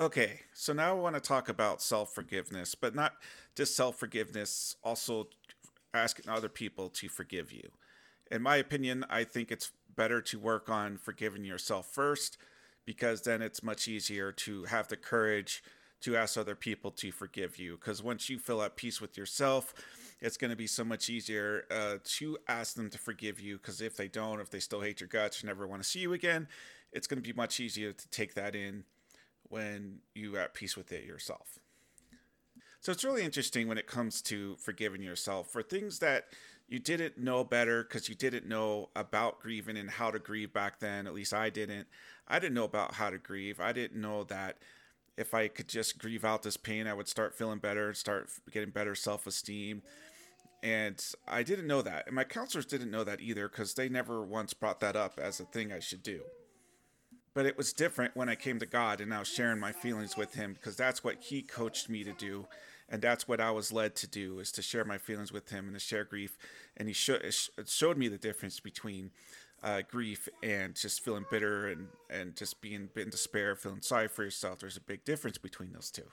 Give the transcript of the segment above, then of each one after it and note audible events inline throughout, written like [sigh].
Okay, so now I want to talk about self forgiveness, but not just self forgiveness, also asking other people to forgive you. In my opinion, I think it's better to work on forgiving yourself first because then it's much easier to have the courage to ask other people to forgive you. Because once you feel at peace with yourself, it's going to be so much easier uh, to ask them to forgive you. Because if they don't, if they still hate your guts, never want to see you again, it's going to be much easier to take that in when you are at peace with it yourself. So it's really interesting when it comes to forgiving yourself for things that you didn't know better because you didn't know about grieving and how to grieve back then. At least I didn't. I didn't know about how to grieve. I didn't know that if I could just grieve out this pain, I would start feeling better and start getting better self esteem. And I didn't know that. And my counselors didn't know that either because they never once brought that up as a thing I should do. But it was different when I came to God and I was sharing my feelings with Him because that's what He coached me to do. And that's what I was led to do is to share my feelings with Him and to share grief. And He sh- showed me the difference between uh, grief and just feeling bitter and, and just being in despair, feeling sorry for yourself. There's a big difference between those two.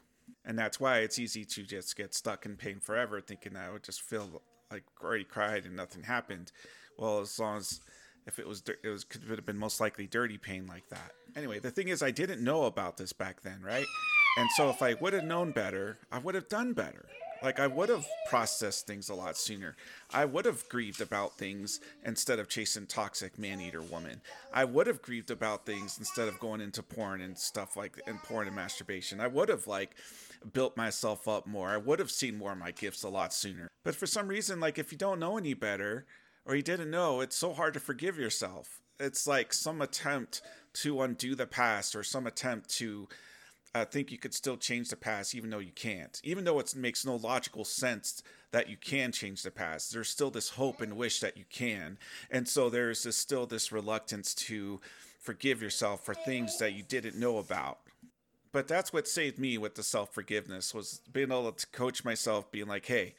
And that's why it's easy to just get stuck in pain forever, thinking that I would just feel like already cried and nothing happened. Well, as long as if it was it was could have been most likely dirty pain like that. Anyway, the thing is I didn't know about this back then, right? And so if I would have known better, I would have done better. Like I would have processed things a lot sooner. I would have grieved about things instead of chasing toxic man eater woman. I would have grieved about things instead of going into porn and stuff like and porn and masturbation. I would have like built myself up more. I would have seen more of my gifts a lot sooner. But for some reason, like if you don't know any better, or you didn't know, it's so hard to forgive yourself. It's like some attempt to undo the past or some attempt to uh, think you could still change the past even though you can't. Even though it makes no logical sense that you can change the past, there's still this hope and wish that you can. And so there's this, still this reluctance to forgive yourself for things that you didn't know about. But that's what saved me with the self forgiveness was being able to coach myself, being like, hey,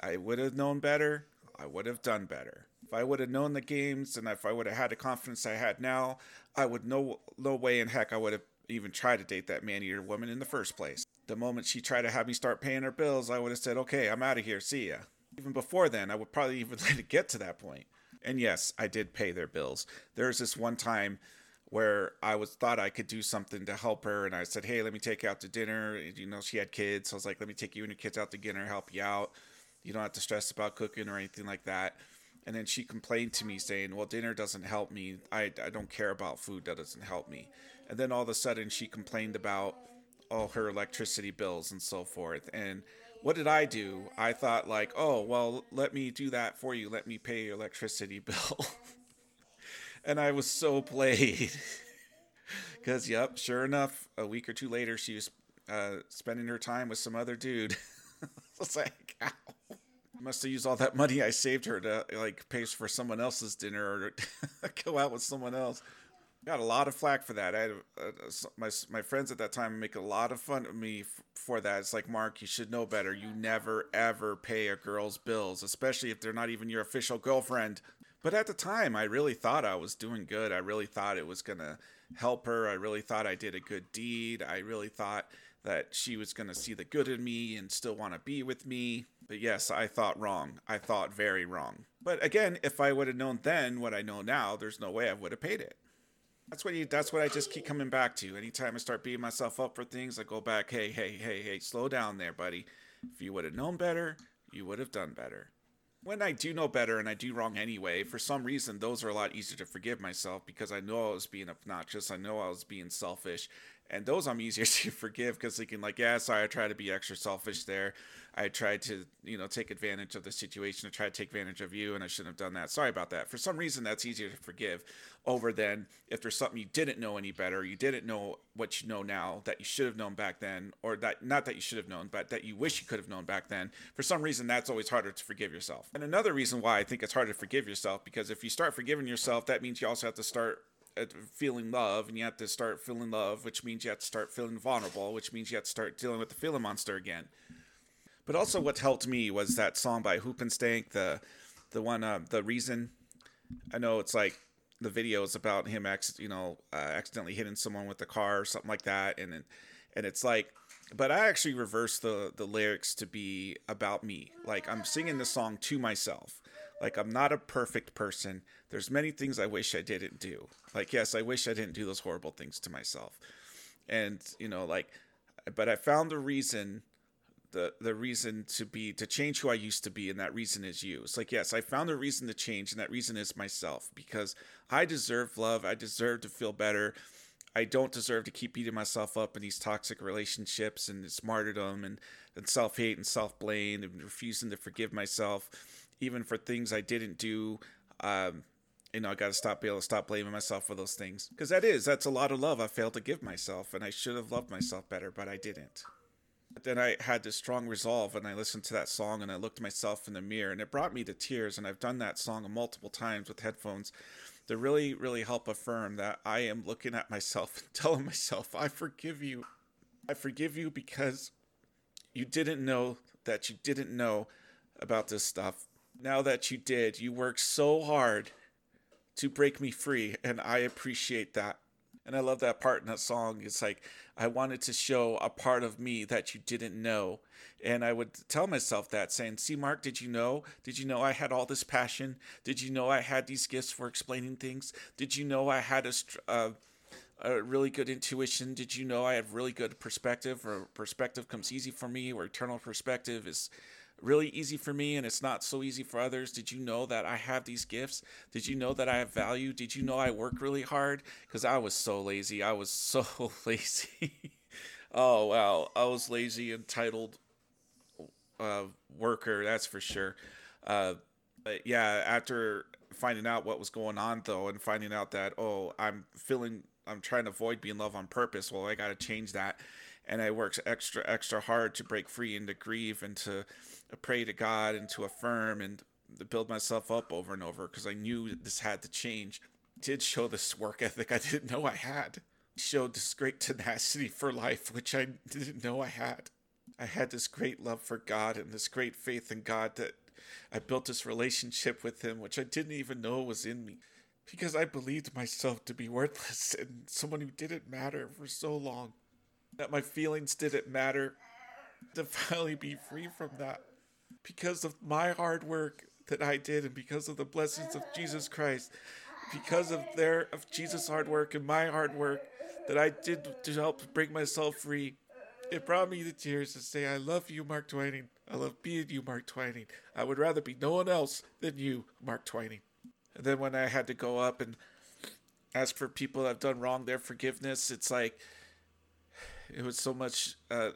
I would have known better. I would have done better. If I would have known the games and if I would have had the confidence I had now, I would no no way in heck I would have even tried to date that man eater woman in the first place. The moment she tried to have me start paying her bills, I would have said, "Okay, I'm out of here. See ya." Even before then, I would probably even [laughs] let it get to that point. And yes, I did pay their bills. There was this one time where I was thought I could do something to help her, and I said, "Hey, let me take you out to dinner." You know, she had kids, so I was like, "Let me take you and your kids out to dinner, help you out." You don't have to stress about cooking or anything like that. And then she complained to me saying, Well, dinner doesn't help me. I, I don't care about food. That doesn't help me. And then all of a sudden she complained about all her electricity bills and so forth. And what did I do? I thought, like, oh, well, let me do that for you. Let me pay your electricity [laughs] bill. and I was so played. [laughs] Because, yep, sure enough, a week or two later, she was uh, spending her time with some other dude. [laughs] it's like, ow. Must have used all that money I saved her to like pay for someone else's dinner or [laughs] go out with someone else. Got a lot of flack for that. I had uh, my my friends at that time make a lot of fun of me f- for that. It's like Mark, you should know better. You never ever pay a girl's bills, especially if they're not even your official girlfriend. But at the time, I really thought I was doing good. I really thought it was gonna help her. I really thought I did a good deed. I really thought that she was to see the good in me and still want to be with me. But yes, I thought wrong. I thought very wrong. But again, if I would have known then what I know now, there's no way I would have paid it. That's what you, that's what I just keep coming back to. Anytime I start beating myself up for things, I go back, hey, hey, hey, hey, slow down there, buddy. If you would have known better, you would have done better. When I do know better and I do wrong anyway, for some reason, those are a lot easier to forgive myself because I know I was being obnoxious. I know I was being selfish and those I'm easier [laughs] to forgive because thinking like, yeah, sorry, I tried to be extra selfish there. I tried to, you know, take advantage of the situation. I tried to take advantage of you, and I shouldn't have done that. Sorry about that. For some reason, that's easier to forgive over than if there's something you didn't know any better, you didn't know what you know now that you should have known back then, or that not that you should have known, but that you wish you could have known back then. For some reason, that's always harder to forgive yourself. And another reason why I think it's harder to forgive yourself because if you start forgiving yourself, that means you also have to start feeling love and you have to start feeling love which means you have to start feeling vulnerable which means you have to start dealing with the feeling monster again but also what helped me was that song by Hoobastank the the one uh, the reason i know it's like the video is about him ex- you know uh, accidentally hitting someone with the car or something like that and and it's like but I actually reversed the the lyrics to be about me. Like I'm singing the song to myself. Like I'm not a perfect person. There's many things I wish I didn't do. Like yes, I wish I didn't do those horrible things to myself. And you know, like but I found the reason the the reason to be to change who I used to be and that reason is you. It's like yes, I found a reason to change and that reason is myself because I deserve love. I deserve to feel better. I don't deserve to keep beating myself up in these toxic relationships and this martyrdom and, and self hate and self blame and refusing to forgive myself, even for things I didn't do. Um, you know, I got to stop be able to stop blaming myself for those things because that is that's a lot of love I failed to give myself, and I should have loved myself better, but I didn't. But then I had this strong resolve, and I listened to that song, and I looked myself in the mirror, and it brought me to tears. And I've done that song multiple times with headphones to really, really help affirm that I am looking at myself and [laughs] telling myself, I forgive you. I forgive you because you didn't know that you didn't know about this stuff. Now that you did, you worked so hard to break me free, and I appreciate that. And I love that part in that song. It's like, I wanted to show a part of me that you didn't know. And I would tell myself that, saying, See, Mark, did you know? Did you know I had all this passion? Did you know I had these gifts for explaining things? Did you know I had a, uh, a really good intuition? Did you know I have really good perspective? Or perspective comes easy for me, or eternal perspective is really easy for me and it's not so easy for others? Did you know that I have these gifts? Did you know that I have value? Did you know I work really hard? Because I was so lazy. I was so [laughs] lazy. oh, wow. I was lazy, entitled uh, worker, that's for sure. Uh, but yeah, after finding out what was going on though, and finding out that, oh, I'm feeling, I'm trying to avoid being love on purpose, well, I got to change that and I worked extra extra hard to break free and to grieve and to pray to God and to affirm and to build myself up over and over because I knew this had to change. did show this work ethic I didn't know I had. showed this great tenacity for life which I didn't know I had. I had this great love for God and this great faith in God that I built this relationship with Him which I didn't even know was in me because I believed myself to be worthless and someone who didn't matter for so long that my feelings didn't matter, to finally be free from that. Because of my hard work that I did and because of the blessings of Jesus Christ, because of their of Jesus' hard work and my hard work that I did to help bring myself free, it brought me to tears to say, I love you, Mark Twining. I love being you, Mark Twining. I would rather be no one else than you, Mark Twining. And then when I had to go up and ask for people that have done wrong their forgiveness, it's like it was so much uh,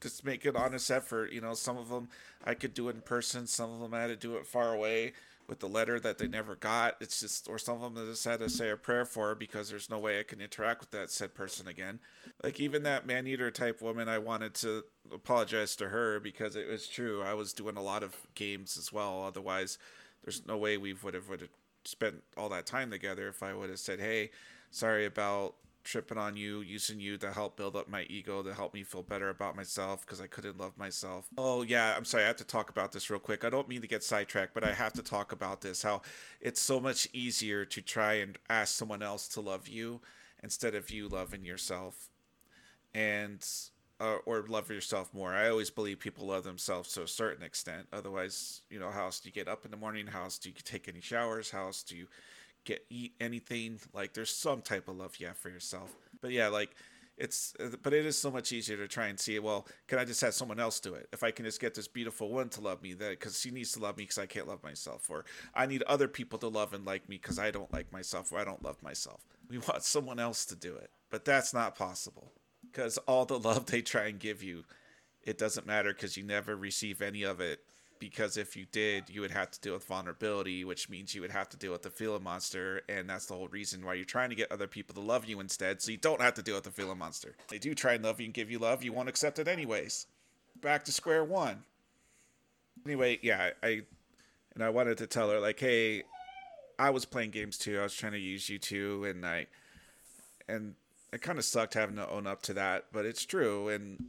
just make an honest effort. You know, some of them I could do in person. Some of them I had to do it far away with the letter that they never got. It's just, or some of them I just had to say a prayer for because there's no way I can interact with that said person again. Like even that man eater type woman, I wanted to apologize to her because it was true. I was doing a lot of games as well. Otherwise, there's no way we would have would have spent all that time together if I would have said, "Hey, sorry about tripping on you, using you to help build up my ego, to help me feel better about myself because I couldn't love myself. Oh, yeah, I'm sorry, I have to talk about this real quick. I don't mean to get sidetracked, but I have to talk about this how it's so much easier to try and ask someone else to love you instead of you loving yourself. And uh, or love yourself more. I always believe people love themselves to a certain extent. Otherwise, you know, how else do you get up in the morning? How else do you take any showers? How else do you get eat anything like there's some type of love you have for yourself. But yeah like it's uh, but it is so much easier to try and see well can i just have someone else do it? If i can just get this beautiful one to love me that because she needs to love me because i can't love myself or i need other people to love and like me because i don't like myself or i don't love myself. We [laughs] want someone else to do it but that's not possible because all the [laughs] love they try and give you it doesn't matter because you never receive any of it because if you did, you would have to deal with vulnerability, which means you would have to deal with the feeling monster, and that's the whole reason why you're trying to get other people to love you instead, so you don't have to deal with the feeling monster. They do try and love you and give you love, you won't accept it anyways. Back to square one. Anyway, yeah, I and I wanted to tell her like, hey, I was playing games too. I was trying to use you too, and I and it kind of sucked having to own up to that, but it's true, and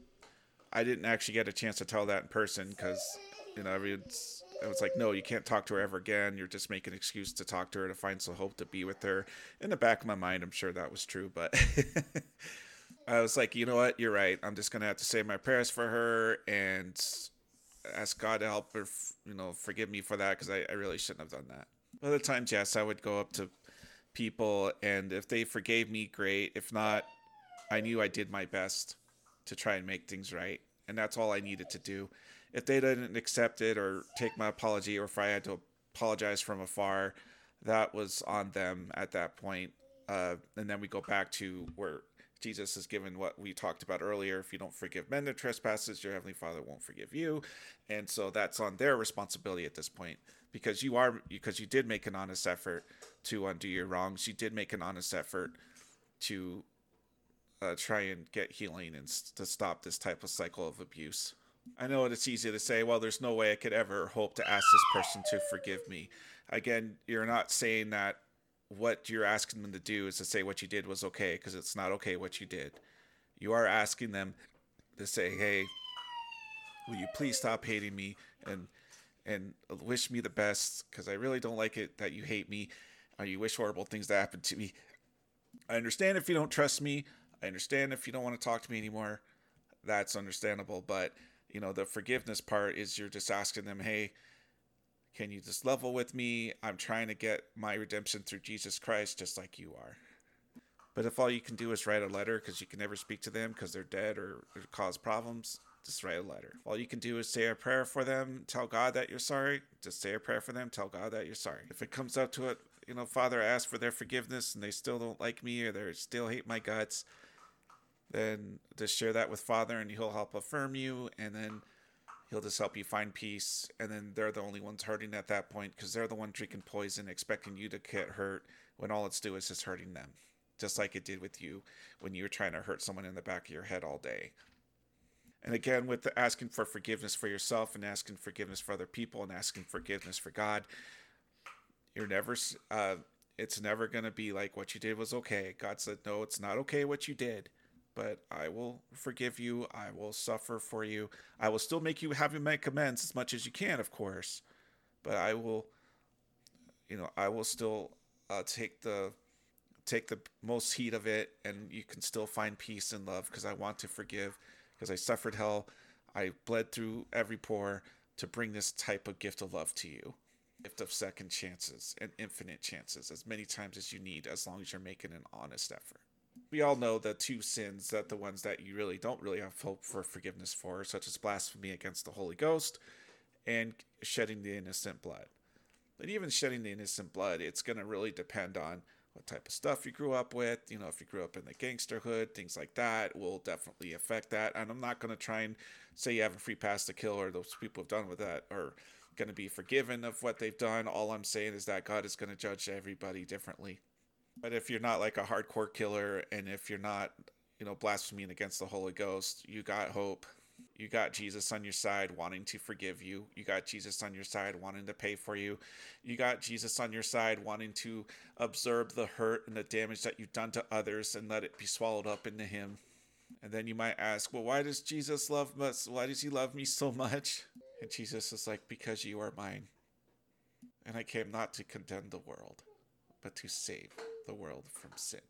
I didn't actually get a chance to tell that in person because you know, it's it was like, no, you can't talk to her ever again. You're just making an excuse to talk to her to find some hope to be with her. In the back of my mind, I'm sure that was true, but [laughs] I was like, you know what? You're right. I'm just gonna have to say my prayers for her and ask God to help her, you know, forgive me for that because I, I really shouldn't have done that. Other times, yes, I would go up to people, and if they forgave me, great. If not, I knew I did my best to try and make things right, and that's all I needed to do. If they didn't accept it or take my apology, or if I had to apologize from afar, that was on them at that point. Uh, and then we go back to where Jesus has given what we talked about earlier. If you don't forgive men their trespasses, your heavenly Father won't forgive you, and so that's on their responsibility at this point because you are because you did make an honest effort to undo your wrongs. You did make an honest effort to uh, try and get healing and to stop this type of cycle of abuse. I know it's easy to say, well, there's no way I could ever hope to ask this person to forgive me. Again, you're not saying that what you're asking them to do is to say what you did was okay because it's not okay what you did. You are asking them to say, "Hey, will you please stop hating me and and wish me the best because I really don't like it that you hate me or you wish horrible things to happen to me. I understand if you don't trust me. I understand if you don't want to talk to me anymore. That's understandable, but you know, the forgiveness part is you're just asking them, "Hey, can you just level with me? I'm trying to get my redemption through Jesus Christ just like you are. But if all you can do is write a letter because you can never speak to them because they're dead or, or cause problems, just write a letter. All you can do is say a prayer for them, tell God that you're sorry. Just say a prayer for them, tell God that you're sorry. If it comes up to it, you know, Father, I ask for their forgiveness and they still don't like me or they still hate my guts, then just share that with Father and He'll help affirm you. And then he'll just help you find peace. And then they're the only ones hurting at that point because they're the one drinking poison expecting you to get hurt when all it's doing is just hurting them just like it did with you when you were trying to hurt someone in the back of your head all day. And again with the asking for forgiveness for yourself and asking forgiveness for other people and asking forgiveness for god you're never uh, it's never going to be like what you did was okay. God said no it's not okay what you did but I will forgive you. I will suffer for you. I will still make you have you make amends as much as you can, of course, but I will, you know, I will still uh, take the take the most heat of it, and you can still find peace and love because I want to forgive because I suffered hell. I bled through every pore to bring this type of gift of love to you. Gift of second chances and infinite chances, as many times as you need, as long as you're making an honest effort we all know the two sins that the ones that you really don't really have hope for forgiveness for, such as blasphemy against the Holy Ghost and shedding the innocent blood. But even shedding the innocent blood, it's going to really depend on what type of stuff you grew up with. You know, if you grew up in the gangsterhood, things like that will definitely affect that. And I'm not going to try and say you have a free pass to kill or those people have done with that are going to be forgiven of what they've done. All I'm saying is that God is going to judge everybody differently. But if you're not like a hardcore killer and if you're not, you know, blaspheming against the Holy Ghost, you got hope. You got Jesus on your side wanting to forgive you. You got Jesus on your side wanting to pay for you. You got Jesus on your side wanting to absorb the hurt and the damage that you've done to others and let it be swallowed up into him. And then you might ask, well, why does Jesus love us? Why does he love me so much? And Jesus is like, because you are mine. And I came not to condemn the world, but to save the world from sin.